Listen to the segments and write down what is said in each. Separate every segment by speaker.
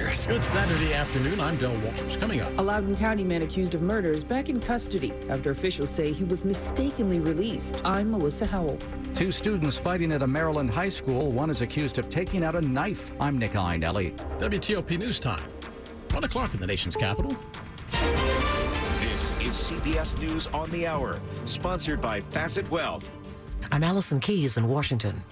Speaker 1: Good Saturday afternoon. I'm Del Walters. Coming up.
Speaker 2: A Loudoun County man accused of murder is back in custody after officials say he was mistakenly released. I'm Melissa Howell.
Speaker 3: Two students fighting at a Maryland high school. One is accused of taking out a knife. I'm Nick Iannelli.
Speaker 1: WTOP News Time. 1 o'clock in the nation's capital.
Speaker 4: This is CBS News on the Hour, sponsored by Facet Wealth.
Speaker 5: I'm Allison Keyes in Washington.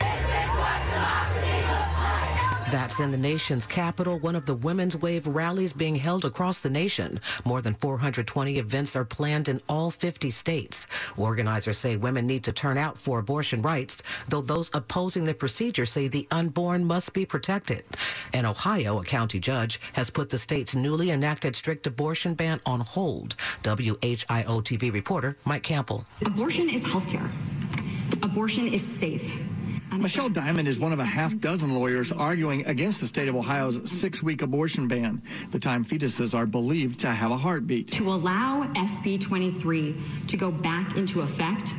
Speaker 5: That's in the nation's capital, one of the Women's Wave rallies being held across the nation. More than 420 events are planned in all 50 states. Organizers say women need to turn out for abortion rights, though those opposing the procedure say the unborn must be protected. In Ohio, a county judge has put the state's newly enacted strict abortion ban on hold. WHIO TV reporter Mike Campbell.
Speaker 6: Abortion is healthcare. Abortion is safe.
Speaker 7: Michelle Diamond is one of a half dozen lawyers arguing against the state of Ohio's six week abortion ban, the time fetuses are believed to have a heartbeat.
Speaker 6: To allow SB 23 to go back into effect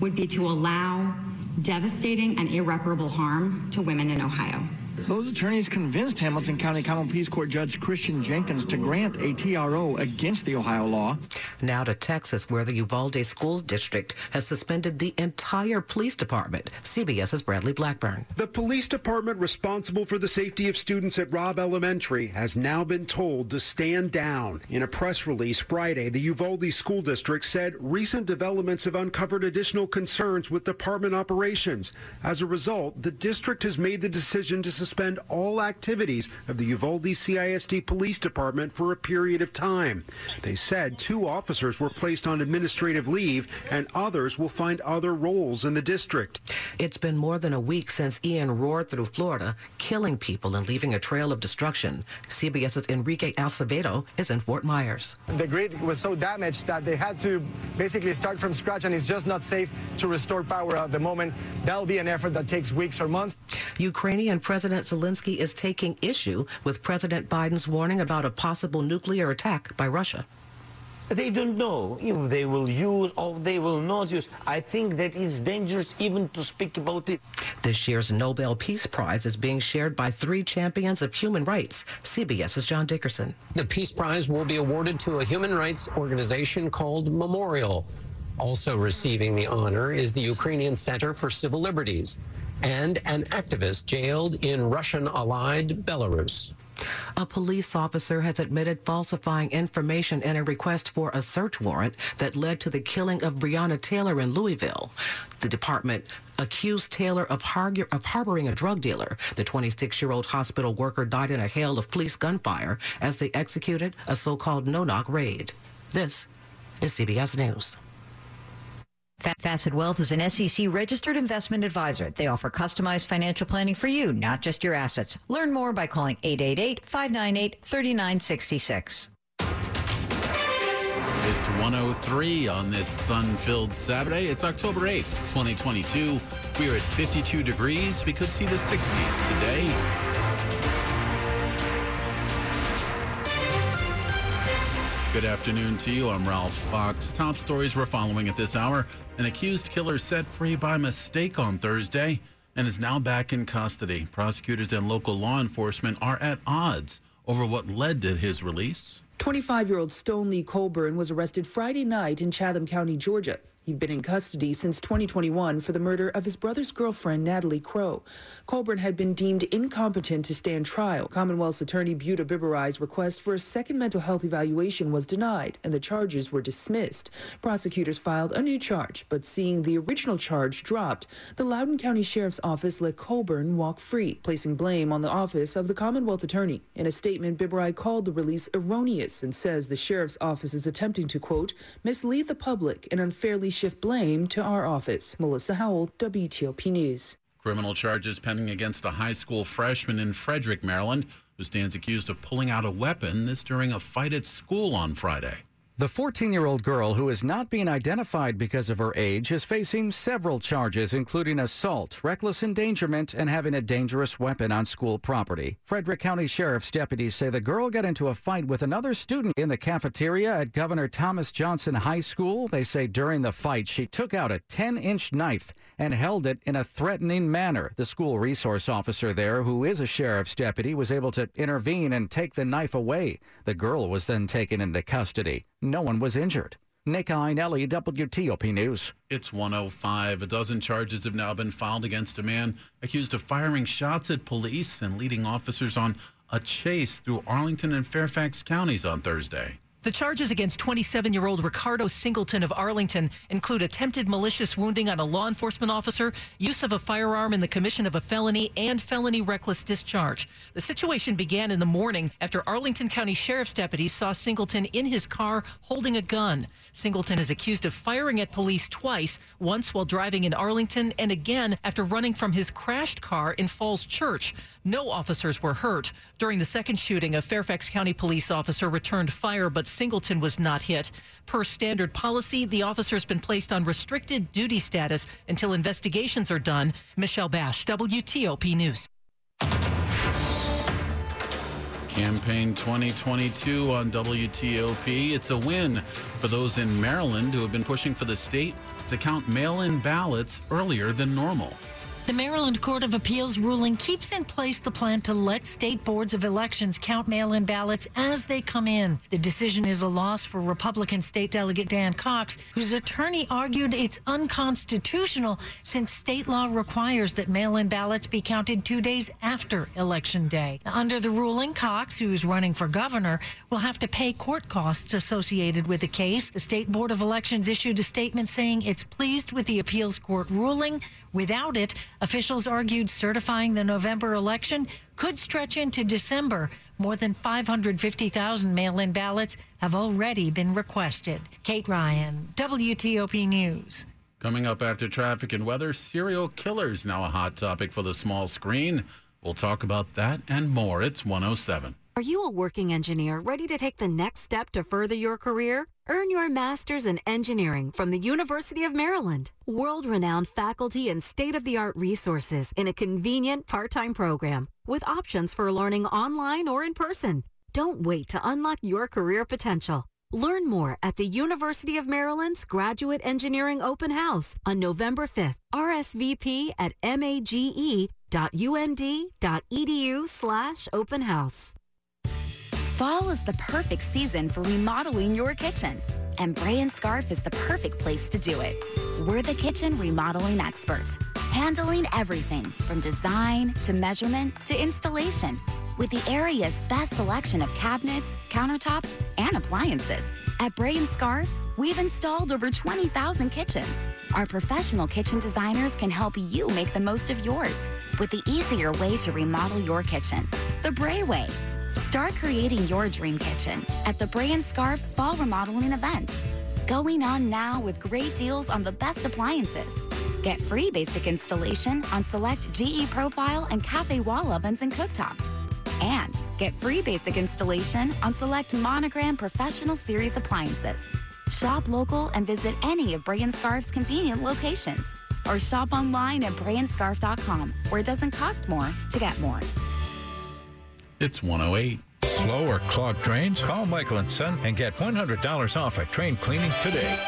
Speaker 6: would be to allow devastating and irreparable harm to women in Ohio.
Speaker 7: Those attorneys convinced Hamilton County Common Pleas Court Judge Christian Jenkins to grant a TRO against the Ohio law.
Speaker 5: Now to Texas, where the Uvalde School District has suspended the entire police department. CBS's Bradley Blackburn.
Speaker 8: The police department responsible for the safety of students at Robb Elementary has now been told to stand down. In a press release Friday, the Uvalde School District said recent developments have uncovered additional concerns with department operations. As a result, the district has made the decision to suspend all activities of the Uvalde CISD Police Department for a period of time. They said two officers were placed on administrative leave and others will find other roles in the district.
Speaker 5: It's been more than a week since Ian roared through Florida, killing people and leaving a trail of destruction. CBS's Enrique Acevedo is in Fort Myers.
Speaker 9: The grid was so damaged that they had to basically start from scratch and it's just not safe to restore power at the moment. That'll be an effort that takes weeks or months.
Speaker 5: Ukrainian President Zelensky is taking issue with President Biden's warning about a possible nuclear attack by Russia.
Speaker 10: They don't know if they will use or they will not use. I think that it's dangerous even to speak about it.
Speaker 5: This year's Nobel Peace Prize is being shared by three champions of human rights. CBS's John Dickerson.
Speaker 11: The Peace Prize will be awarded to a human rights organization called Memorial. Also receiving the honor is the Ukrainian Center for Civil Liberties and an activist jailed in Russian allied Belarus.
Speaker 5: A police officer has admitted falsifying information in a request for a search warrant that led to the killing of Breonna Taylor in Louisville. The department accused Taylor of, of harboring a drug dealer. The 26-year-old hospital worker died in a hail of police gunfire as they executed a so-called no-knock raid. This is CBS News.
Speaker 12: Facet Wealth is an SEC registered investment advisor. They offer customized financial planning for you, not just your assets. Learn more by calling 888-598-3966.
Speaker 13: It's 103 on this sun-filled Saturday. It's October 8th, 2022. We're at 52 degrees. We could see the 60s today. Good afternoon to you. I'm Ralph Fox. Top stories we're following at this hour. An accused killer set free by mistake on Thursday and is now back in custody. Prosecutors and local law enforcement are at odds over what led to his release.
Speaker 2: 25 year old Stone Lee Colburn was arrested Friday night in Chatham County, Georgia. He'd been in custody since 2021 for the murder of his brother's girlfriend, Natalie Crow. Colburn had been deemed incompetent to stand trial. Commonwealth's attorney Buta Biberaj's request for a second mental health evaluation was denied, and the charges were dismissed. Prosecutors filed a new charge, but seeing the original charge dropped, the Loudoun County Sheriff's Office let Colburn walk free, placing blame on the office of the Commonwealth Attorney. In a statement, Biberaj called the release erroneous and says the Sheriff's Office is attempting to, quote, mislead the public and unfairly shift blame to our office. Melissa Howell, WTOP News.
Speaker 13: Criminal charges pending against a high school freshman in Frederick, Maryland, who stands accused of pulling out a weapon, this during a fight at school on Friday.
Speaker 3: The 14 year old girl who is not being identified because of her age is facing several charges, including assault, reckless endangerment, and having a dangerous weapon on school property. Frederick County Sheriff's deputies say the girl got into a fight with another student in the cafeteria at Governor Thomas Johnson High School. They say during the fight, she took out a 10 inch knife and held it in a threatening manner. The school resource officer there, who is a sheriff's deputy, was able to intervene and take the knife away. The girl was then taken into custody. No one was injured. Nick Iannelli, WTOP News.
Speaker 13: It's 105. A dozen charges have now been filed against a man accused of firing shots at police and leading officers on a chase through Arlington and Fairfax counties on Thursday.
Speaker 14: The charges against 27 year old Ricardo Singleton of Arlington include attempted malicious wounding on a law enforcement officer, use of a firearm in the commission of a felony, and felony reckless discharge. The situation began in the morning after Arlington County Sheriff's deputies saw Singleton in his car holding a gun. Singleton is accused of firing at police twice, once while driving in Arlington and again after running from his crashed car in Falls Church. No officers were hurt. During the second shooting, a Fairfax County police officer returned fire, but Singleton was not hit. Per standard policy, the officer's been placed on restricted duty status until investigations are done. Michelle Basch, WTOP News.
Speaker 13: Campaign 2022 on WTOP. It's a win for those in Maryland who have been pushing for the state to count mail in ballots earlier than normal.
Speaker 15: The Maryland Court of Appeals ruling keeps in place the plan to let state boards of elections count mail in ballots as they come in. The decision is a loss for Republican State Delegate Dan Cox, whose attorney argued it's unconstitutional since state law requires that mail in ballots be counted two days after Election Day. Under the ruling, Cox, who's running for governor, will have to pay court costs associated with the case. The State Board of Elections issued a statement saying it's pleased with the appeals court ruling. Without it, officials argued certifying the November election could stretch into December. More than 550,000 mail in ballots have already been requested. Kate Ryan, WTOP News.
Speaker 13: Coming up after traffic and weather, serial killers now a hot topic for the small screen. We'll talk about that and more. It's 107.
Speaker 16: Are you a working engineer ready to take the next step to further your career? Earn your master's in engineering from the University of Maryland. World renowned faculty and state of the art resources in a convenient part time program with options for learning online or in person. Don't wait to unlock your career potential. Learn more at the University of Maryland's Graduate Engineering Open House on November 5th. RSVP at mage.umd.edu slash open house.
Speaker 17: Fall is the perfect season for remodeling your kitchen, and Bray and Scarff is the perfect place to do it. We're the kitchen remodeling experts, handling everything from design to measurement to installation, with the area's best selection of cabinets, countertops, and appliances. At Bray and Scarff, we've installed over 20,000 kitchens. Our professional kitchen designers can help you make the most of yours with the easier way to remodel your kitchen, the Bray way. Start creating your dream kitchen at the Bray and Scarff Fall Remodeling event. Going on now with great deals on the best appliances. Get free basic installation on select GE Profile and Cafe wall ovens and cooktops. And get free basic installation on select Monogram Professional Series appliances. Shop local and visit any of Bray and Scarff's convenient locations. Or shop online at brayandscarff.com where it doesn't cost more to get more.
Speaker 13: It's 108.
Speaker 18: Slow or clogged drains? Call Michael and Son and get $100 off a train cleaning today.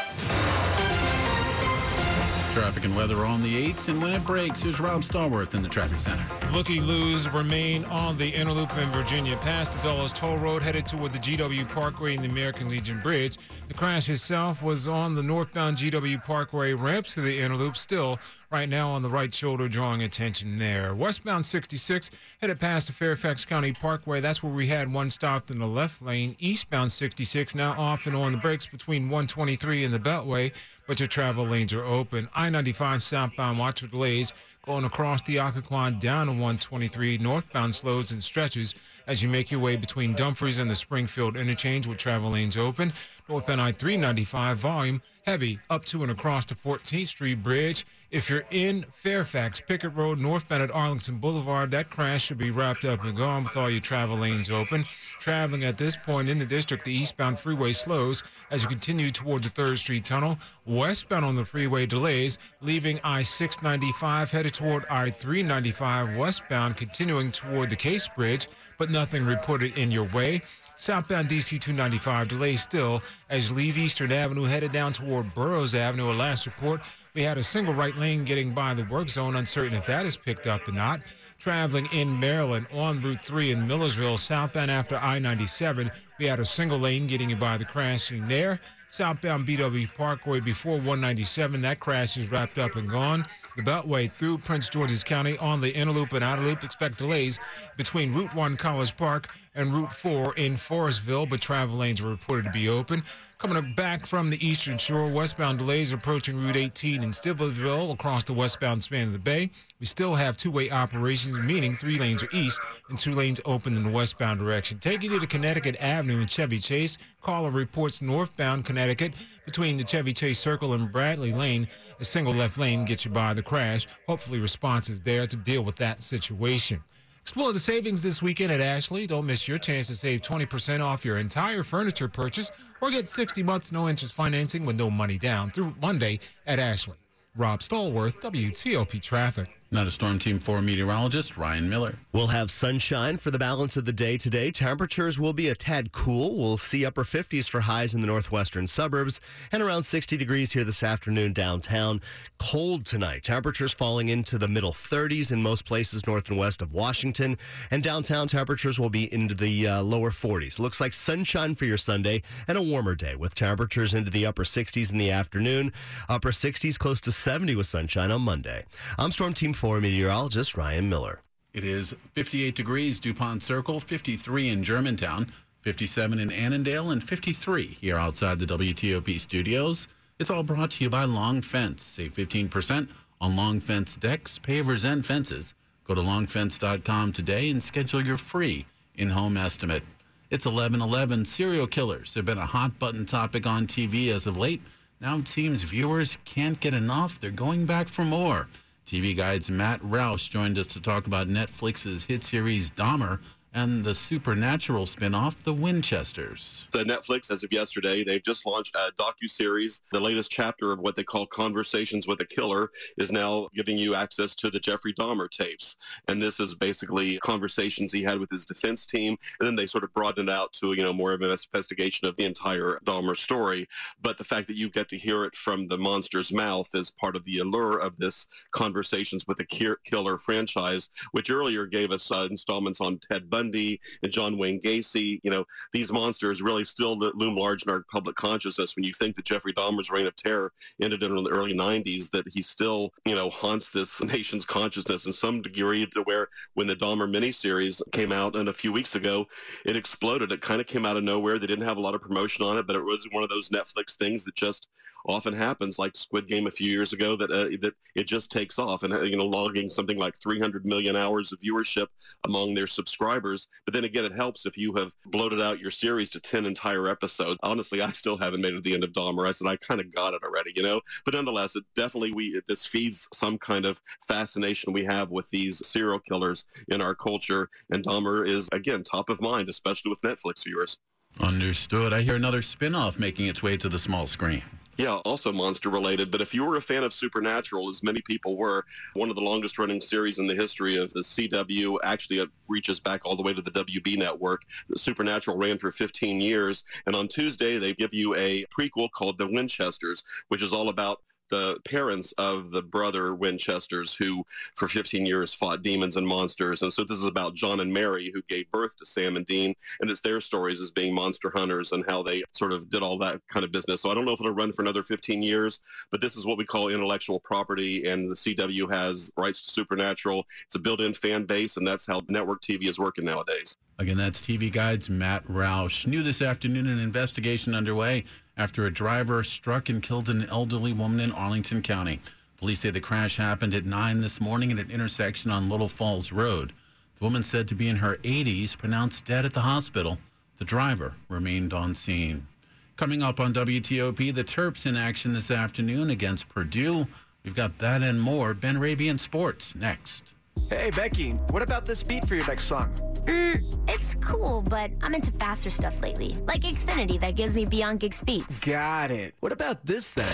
Speaker 13: Traffic and weather on the 8s, and when it breaks, here's Rob Stallworth in the traffic center.
Speaker 19: Looky loos remain on the inner loop in Virginia, past the Dulles Toll Road, headed toward the GW Parkway and the American Legion Bridge. The crash itself was on the northbound GW Parkway ramps to the inner loop, still right now on the right shoulder, drawing attention there. Westbound 66 headed past the Fairfax County Parkway. That's where we had one stopped in the left lane. Eastbound 66 now off and on the brakes between 123 and the Beltway, but your travel lanes are open. I 95 southbound, watch for delays going across the Occoquan down to 123. Northbound slows and stretches as you make your way between Dumfries and the Springfield interchange with travel lanes open. Northbound I 395 volume heavy up to and across the 14th Street Bridge If you're in Fairfax, Pickett Road, northbound at Arlington Boulevard, that crash should be wrapped up and gone with all your travel lanes open. Traveling at this point in the district, the eastbound freeway slows as you continue toward the 3rd Street Tunnel. Westbound on the freeway delays, leaving I 695 headed toward I 395 westbound, continuing toward the Case Bridge, but nothing reported in your way. Southbound DC 295 delays still as you leave Eastern Avenue headed down toward Burroughs Avenue. A last report, we had a single right lane getting by the work zone, uncertain if that is picked up or not. Traveling in Maryland on Route 3 in Millersville, southbound after I 97, we had a single lane getting you by the crash scene there. Southbound BW Parkway before 197, that crash is wrapped up and gone. The Beltway through Prince George's County on the inner loop and outer loop expect delays between Route 1 College Park and Route 4 in Forestville, but travel lanes are reported to be open. Coming back from the eastern shore, westbound delays approaching Route 18 in Stevensville across the westbound span of the bay. We still have two-way operations, meaning three lanes are east and two lanes open in the westbound direction. Taking you to Connecticut Avenue in Chevy Chase, caller reports northbound Connecticut between the Chevy Chase Circle and Bradley Lane. A single left lane gets you by the crash. Hopefully response is there to deal with that situation. Explore the savings this weekend at Ashley. Don't miss your chance to save 20% off your entire furniture purchase or get 60 months no interest financing with no money down through Monday at Ashley. Rob Stallworth, WTOP Traffic.
Speaker 13: Not a Storm Team 4 meteorologist, Ryan Miller.
Speaker 20: We'll have sunshine for the balance of the day today. Temperatures will be a tad cool. We'll see upper 50s for highs in the northwestern suburbs and around 60 degrees here this afternoon downtown. Cold tonight. Temperatures falling into the middle 30s in most places north and west of Washington. And downtown temperatures will be into the uh, lower 40s. Looks like sunshine for your Sunday and a warmer day with temperatures into the upper 60s in the afternoon. Upper 60s close to 70 with sunshine on Monday. I'm Storm Team 4 meteorologist Ryan Miller.
Speaker 13: It is 58 degrees DuPont Circle, 53 in Germantown, 57 in Annandale, and 53 here outside the WTOP studios. It's all brought to you by Long Fence. Save 15% on Long Fence decks, pavers, and fences. Go to longfence.com today and schedule your free in-home estimate. It's 1111. Serial killers have been a hot button topic on TV as of late. Now it seems viewers can't get enough. They're going back for more. TV Guide's Matt Roush joined us to talk about Netflix's hit series Dahmer and the supernatural spinoff, The Winchesters.
Speaker 21: So Netflix, as of yesterday, they've just launched a docu-series. The latest chapter of what they call Conversations with a Killer is now giving you access to the Jeffrey Dahmer tapes. And this is basically conversations he had with his defense team. And then they sort of broadened it out to, you know, more of an investigation of the entire Dahmer story. But the fact that you get to hear it from the monster's mouth is part of the allure of this Conversations with a Killer franchise, which earlier gave us uh, installments on Ted Bundy And John Wayne Gacy. You know, these monsters really still loom large in our public consciousness. When you think that Jeffrey Dahmer's reign of terror ended in the early 90s, that he still, you know, haunts this nation's consciousness in some degree to where when the Dahmer miniseries came out and a few weeks ago, it exploded. It kind of came out of nowhere. They didn't have a lot of promotion on it, but it was one of those Netflix things that just often happens, like Squid Game a few years ago, that uh, that it just takes off and uh, you know logging something like 300 million hours of viewership among their subscribers. But then again, it helps if you have bloated out your series to 10 entire episodes. Honestly, I still haven't made it to the end of Dahmer. I said I kind of got it already, you know. But nonetheless, it definitely we this feeds some kind of fascination we have with these serial killers in our culture, and Dahmer is again top of mind, especially with Netflix viewers.
Speaker 13: Understood. I hear another spin-off making its way to the small screen.
Speaker 21: Yeah, also monster related. But if you were a fan of Supernatural, as many people were, one of the longest running series in the history of the CW, actually it reaches back all the way to the WB network. Supernatural ran for 15 years. And on Tuesday, they give you a prequel called The Winchesters, which is all about the parents of the brother Winchesters who for 15 years fought demons and monsters. And so this is about John and Mary who gave birth to Sam and Dean. And it's their stories as being monster hunters and how they sort of did all that kind of business. So I don't know if it'll run for another 15 years, but this is what we call intellectual property. And the CW has rights to Supernatural. It's a built in fan base, and that's how network TV is working nowadays.
Speaker 13: Again, that's TV Guide's Matt Roush. New this afternoon, an investigation underway after a driver struck and killed an elderly woman in Arlington County. Police say the crash happened at 9 this morning at an intersection on Little Falls Road. The woman said to be in her 80s, pronounced dead at the hospital. The driver remained on scene. Coming up on WTOP, the Terps in action this afternoon against Purdue. We've got that and more. Ben Raby in Sports next.
Speaker 22: Hey, Becky, what about this beat for your next song?
Speaker 23: Mm, it's cool, but I'm into faster stuff lately, like Xfinity that gives me beyond gig speeds.
Speaker 22: Got it. What about this then?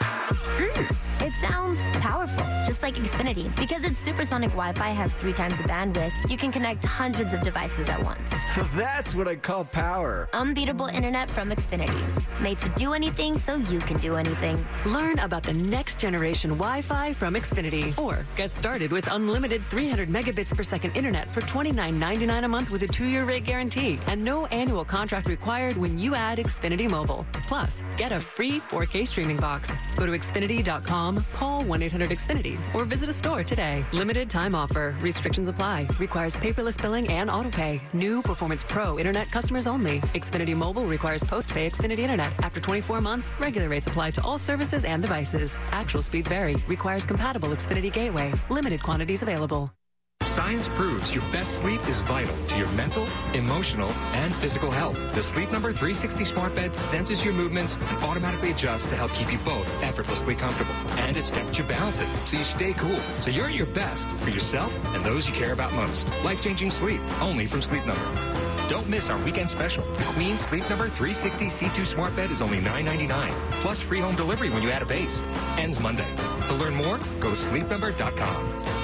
Speaker 23: Mm, it sounds powerful, just like Xfinity. Because its supersonic Wi Fi has three times the bandwidth, you can connect hundreds of devices at once.
Speaker 22: That's what I call power.
Speaker 23: Unbeatable internet from Xfinity. Made to do anything so you can do anything.
Speaker 24: Learn about the next generation Wi Fi from Xfinity. Or get started with unlimited 300 megabits per second internet for $29.99 a month with a two year rate guarantee and no annual contract required when you add Xfinity Mobile. Plus, get a free 4K streaming box. Go to Xfinity.com, call 1 800 Xfinity, or visit a store today. Limited time offer. Restrictions apply. Requires paperless billing and autopay. New Performance Pro Internet customers only. Xfinity Mobile requires post-pay Xfinity Internet. After 24 months, regular rates apply to all services and devices. Actual speeds vary. Requires compatible Xfinity Gateway. Limited quantities available.
Speaker 25: Science proves your best sleep is vital to your mental, emotional, and physical health. The Sleep Number 360 smart bed senses your movements and automatically adjusts to help keep you both effortlessly comfortable. And it's temperature balancing, so you stay cool. So you're at your best for yourself and those you care about most. Life-changing sleep, only from Sleep Number. Don't miss our weekend special. The Queen Sleep Number 360 C2 Smart Bed is only $9.99, plus free home delivery when you add a base. Ends Monday. To learn more, go to sleepnumber.com.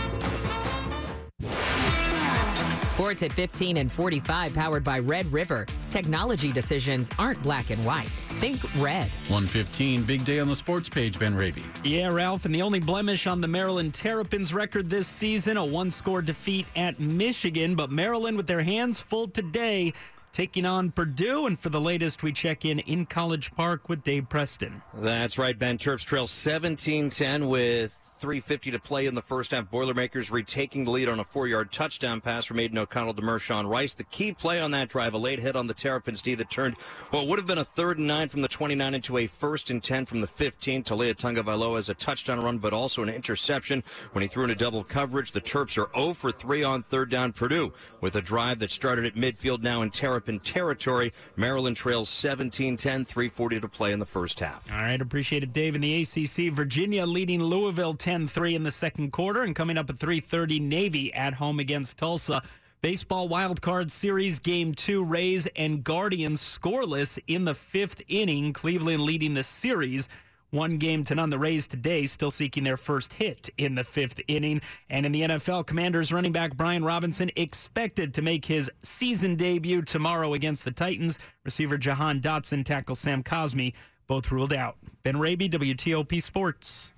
Speaker 26: Sports at 15 and 45, powered by Red River. Technology decisions aren't black and white. Think red.
Speaker 13: 115, big day on the sports page, Ben Raby.
Speaker 27: Yeah, Ralph, and the only blemish on the Maryland Terrapins record this season, a one score defeat at Michigan. But Maryland with their hands full today taking on Purdue. And for the latest, we check in in College Park with Dave Preston.
Speaker 28: That's right, Ben. Terps trail 17 10 with 350 to play in the first half. Boilermakers retaking the lead on a four-yard touchdown pass from Aidan O'Connell to Mershawn Rice. The key play on that drive, a late hit on the Terrapins D that turned what would have been a third and nine from the 29 into a first and 10 from the 15. Taulia Tagovailoa has a touchdown run, but also an interception when he threw in a double coverage. The Terps are 0 for 3 on third down. Purdue with a drive that started at midfield now in Terrapin territory. Maryland trails 17-10, 340 to play in the first half.
Speaker 27: All right, appreciate it, Dave. In the ACC, Virginia leading Louisville 10-3 in the second quarter, and coming up at 3:30, Navy at home against Tulsa. Baseball wild card series game two, Rays and Guardians scoreless in the fifth inning. Cleveland leading the series. One game to none. The Rays today still seeking their first hit in the fifth inning. And in the NFL, Commanders running back Brian Robinson expected to make his season debut tomorrow against the Titans. Receiver Jahan Dotson tackles Sam Cosmi, both ruled out. Ben Raby, WTOP Sports.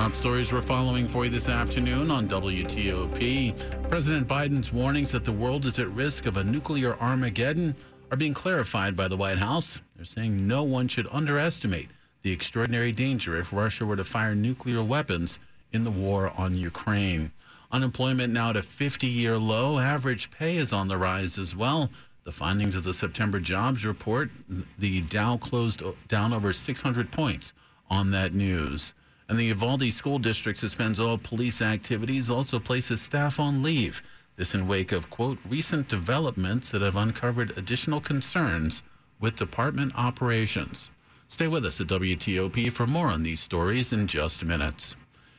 Speaker 13: Top stories we're following for you this afternoon on WTOP. President Biden's warnings that the world is at risk of a nuclear Armageddon are being clarified by the White House. They're saying no one should underestimate the extraordinary danger if Russia were to fire nuclear weapons in the war on Ukraine. Unemployment now at a 50 year low. Average pay is on the rise as well. The findings of the September jobs report, the Dow closed down over 600 points on that news. And the Uvalde School District suspends all police activities, also places staff on leave. This in wake of, quote, recent developments that have uncovered additional concerns with department operations. Stay with us at WTOP for more on these stories in just minutes.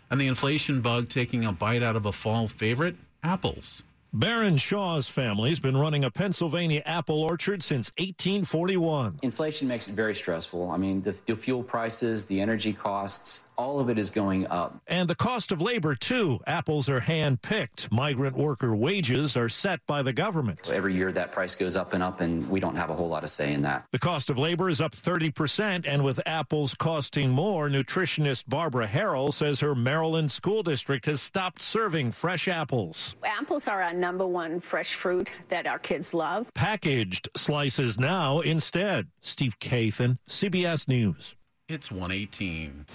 Speaker 13: And the inflation bug taking a bite out of a fall favorite, apples.
Speaker 29: Baron Shaw's family's been running a Pennsylvania apple orchard since 1841.
Speaker 30: Inflation makes it very stressful. I mean, the, the, fuel prices, the energy costs, all of it is going up.
Speaker 29: And the cost of labor, too. Apples are hand picked. Migrant worker wages are set by the government.
Speaker 30: Every year that price goes up and up, and we don't have a whole lot of say in that.
Speaker 29: The cost of labor is up 30%, and with apples costing more, nutritionist Barbara Harrell says her Maryland school district has stopped serving fresh apples.
Speaker 31: Apples are a number one fresh fruit that our kids love.
Speaker 29: Packaged slices now instead. Steve Kathan, CBS News.
Speaker 13: It's 118.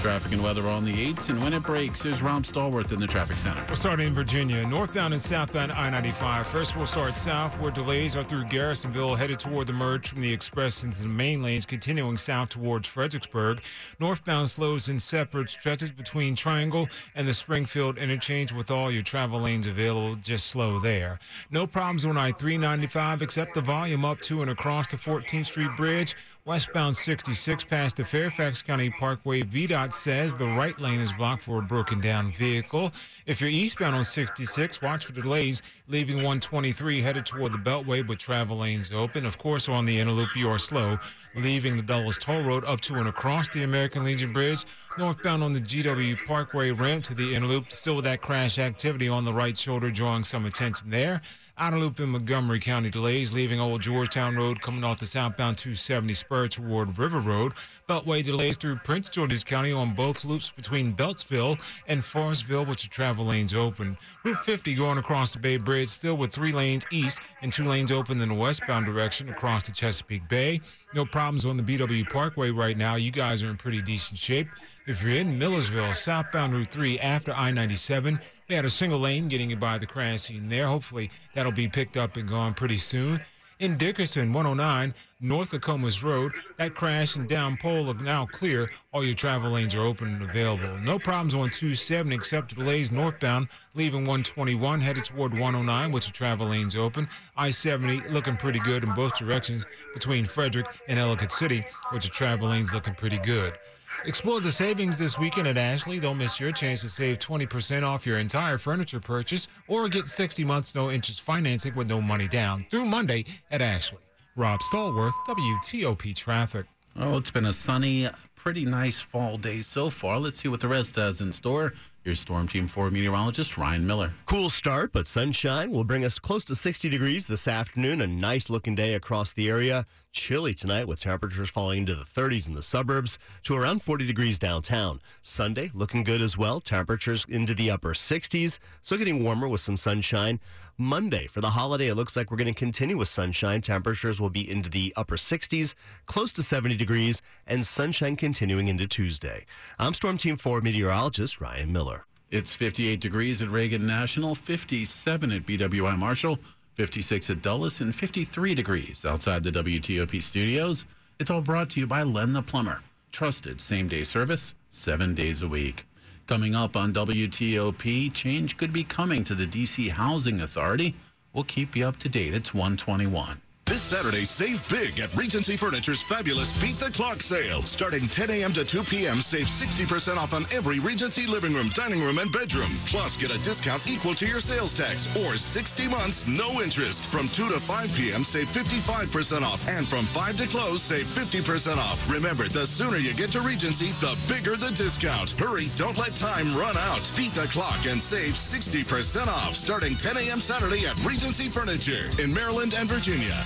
Speaker 13: Traffic and weather on the 8s, and when it breaks, is Rob Stallworth in the traffic center.
Speaker 19: We'll start in Virginia. Northbound and southbound I-95. First, we'll start south, where delays are through Garrisonville, headed toward the merge from the express into the main lanes, continuing south towards Fredericksburg. Northbound slows in separate stretches between Triangle and the Springfield interchange with all your travel lanes available. Just slow there. No problems on I-395 except the volume up to and across the 14th Street Bridge Westbound 66 past the Fairfax County Parkway. VDOT says the right lane is blocked for a broken down vehicle. If you're eastbound on 66, watch for delays leaving 123 headed toward the Beltway, but travel lanes open. Of course, on the inner loop, you are slow, leaving the Dulles Toll Road up to and across the American Legion Bridge. Northbound on the GW Parkway ramp to the inner loop, still with that crash activity on the right shoulder, drawing some attention there. Outer loop in Montgomery County delays, leaving Old Georgetown Road coming off the southbound 270 spur toward River Road. Beltway delays through Prince George's County on both loops between Beltsville and Forestville, which are travel lanes open. Route 50 going across the Bay Bridge, still with three lanes east and two lanes open in the westbound direction across the Chesapeake Bay. No problems on the BW Parkway right now. You guys are in pretty decent shape. If you're in Millersville, southbound Route 3 after I 97, they had a single lane getting you by the crash scene there. Hopefully, that'll be picked up and gone pretty soon. In Dickerson, 109, north of Road, that crash and down pole are now clear. All your travel lanes are open and available. No problems on 270 except delays northbound, leaving 121 headed toward 109, which the travel lanes open. I 70 looking pretty good in both directions between Frederick and Ellicott City, which the travel lanes looking pretty good. Explore the savings this weekend at Ashley. Don't miss your chance to save 20% off your entire furniture purchase or get 60 months no interest financing with no money down through Monday at Ashley. Rob Stallworth, WTOP Traffic.
Speaker 13: Oh, it's been a sunny, pretty nice fall day so far. Let's see what the rest has in store. Your Storm Team 4 meteorologist, Ryan Miller.
Speaker 20: Cool start, but sunshine will bring us close to 60 degrees this afternoon. A nice looking day across the area. Chilly tonight with temperatures falling into the 30s in the suburbs to around 40 degrees downtown. Sunday looking good as well. Temperatures into the upper 60s, so getting warmer with some sunshine. Monday for the holiday, it looks like we're going to continue with sunshine. Temperatures will be into the upper 60s, close to 70 degrees, and sunshine continuing into Tuesday. I'm Storm Team 4 meteorologist Ryan Miller.
Speaker 13: It's 58 degrees at Reagan National, 57 at BWI Marshall, 56 at Dulles, and 53 degrees outside the WTOP studios. It's all brought to you by Len the Plumber. Trusted same day service, seven days a week. Coming up on WTOP, change could be coming to the D.C. Housing Authority. We'll keep you up to date. It's 121.
Speaker 32: This Saturday, save big at Regency Furniture's fabulous Beat the Clock sale. Starting 10 a.m. to 2 p.m., save 60% off on every Regency living room, dining room, and bedroom. Plus, get a discount equal to your sales tax or 60 months, no interest. From 2 to 5 p.m., save 55% off. And from 5 to close, save 50% off. Remember, the sooner you get to Regency, the bigger the discount. Hurry, don't let time run out. Beat the clock and save 60% off starting 10 a.m. Saturday at Regency Furniture in Maryland and Virginia.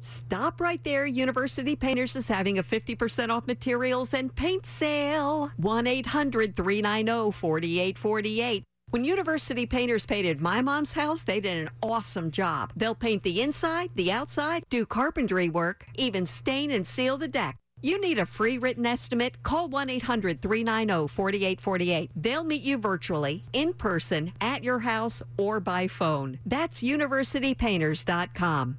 Speaker 33: Stop right there. University Painters is having a 50% off materials and paint sale. 1 800 390 4848. When University Painters painted my mom's house, they did an awesome job. They'll paint the inside, the outside, do carpentry work, even stain and seal the deck. You need a free written estimate? Call 1 800 390 4848. They'll meet you virtually, in person, at your house, or by phone. That's universitypainters.com.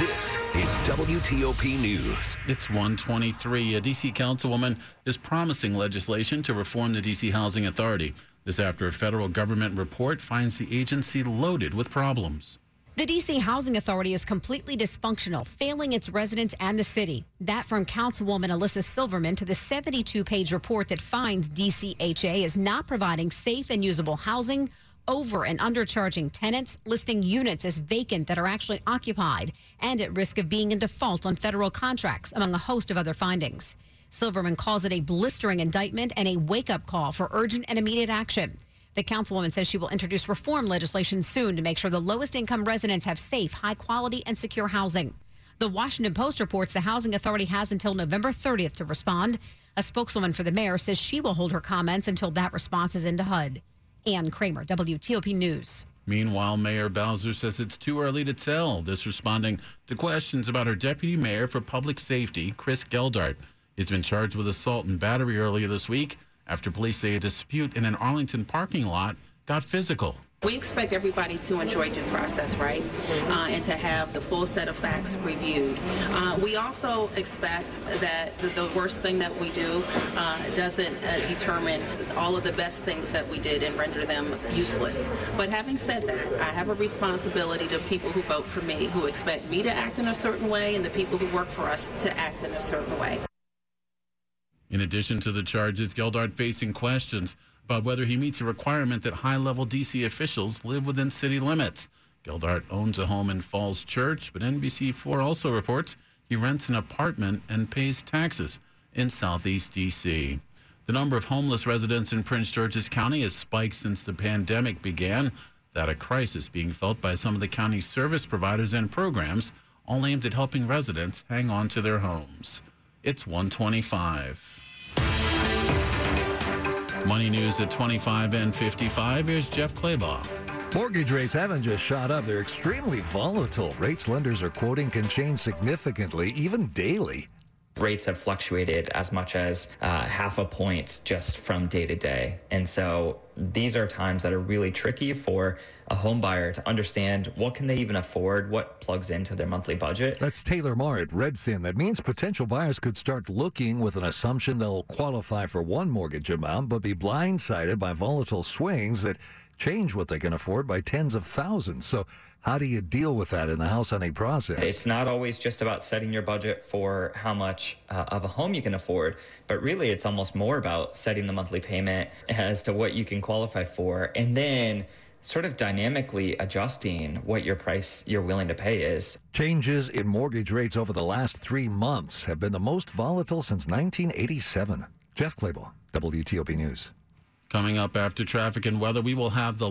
Speaker 32: This is WTOP News.
Speaker 13: It's 123. A D.C. councilwoman is promising legislation to reform the D.C. Housing Authority. This after a federal government report finds the agency loaded with problems.
Speaker 34: The D.C. Housing Authority is completely dysfunctional, failing its residents and the city. That from Councilwoman Elissa Silverman to the 72 page report that finds DCHA is not providing safe and usable housing over and undercharging tenants, listing units as vacant that are actually occupied, and at risk of being in default on federal contracts, among a host of other findings. Silverman calls it a blistering indictment and a wake up call for urgent and immediate action. The councilwoman says she will introduce reform legislation soon to make sure the lowest income residents have safe, high quality, and secure housing. The Washington Post reports the Housing Authority has until November 30th to respond. A spokeswoman for the mayor says she will hold her comments until that response is into HUD. Ann Kramer, WTOP News.
Speaker 13: Meanwhile, Mayor Bowser says it's too early to tell. This responding to questions about her deputy mayor for public safety, Chris Geldart. He's been charged with assault and battery earlier this week after police say a dispute in an Arlington parking lot got physical.
Speaker 35: We expect everybody to enjoy due process, right? Uh, and to have the full set of facts reviewed. Uh, we also expect that the, the, worst thing that we do uh, doesn't uh, determine all of the best things that we did and render them useless. But having said that, I have a responsibility to people who vote for me, who expect me to act in a certain way, and the people who work for us to act in a certain way.
Speaker 13: In addition to the charges, Geldart facing questions about whether he meets a requirement that high level D.C. officials live within city limits. Geldart owns a home in Falls Church, but NBC4 also reports he rents an apartment and pays taxes in southeast D.C. The number of homeless residents in Prince George's County has spiked since the pandemic began. That a crisis being felt by some of the county's service providers and programs, all aimed at helping residents hang on to their homes. It's 125. Money news at 25 and 55. Here's Jeff Claybaugh.
Speaker 36: Mortgage rates haven't just shot up, they're extremely volatile. Rates lenders are quoting can change significantly, even daily.
Speaker 37: Rates have fluctuated as much as uh, half a point just from day to day. And so these are times that are really tricky for a home buyer to understand what can they even afford, what plugs into their monthly budget.
Speaker 36: That's Taylor Marr at Redfin. That means potential buyers could start looking with an assumption they'll qualify for one mortgage amount, but be blindsided by volatile swings that change what they can afford by tens of thousands. So how do you deal with that in the house hunting process?
Speaker 37: It's not always just about setting your budget for how much uh, of a home you can afford, but really it's almost more about setting the monthly payment as to what you can qualify for and then sort of dynamically adjusting what your price you're willing to pay is.
Speaker 36: Changes in mortgage rates over the last three months have been the most volatile since 1987. Jeff Claybaugh, WTOP News.
Speaker 13: Coming up after traffic and weather, we will have the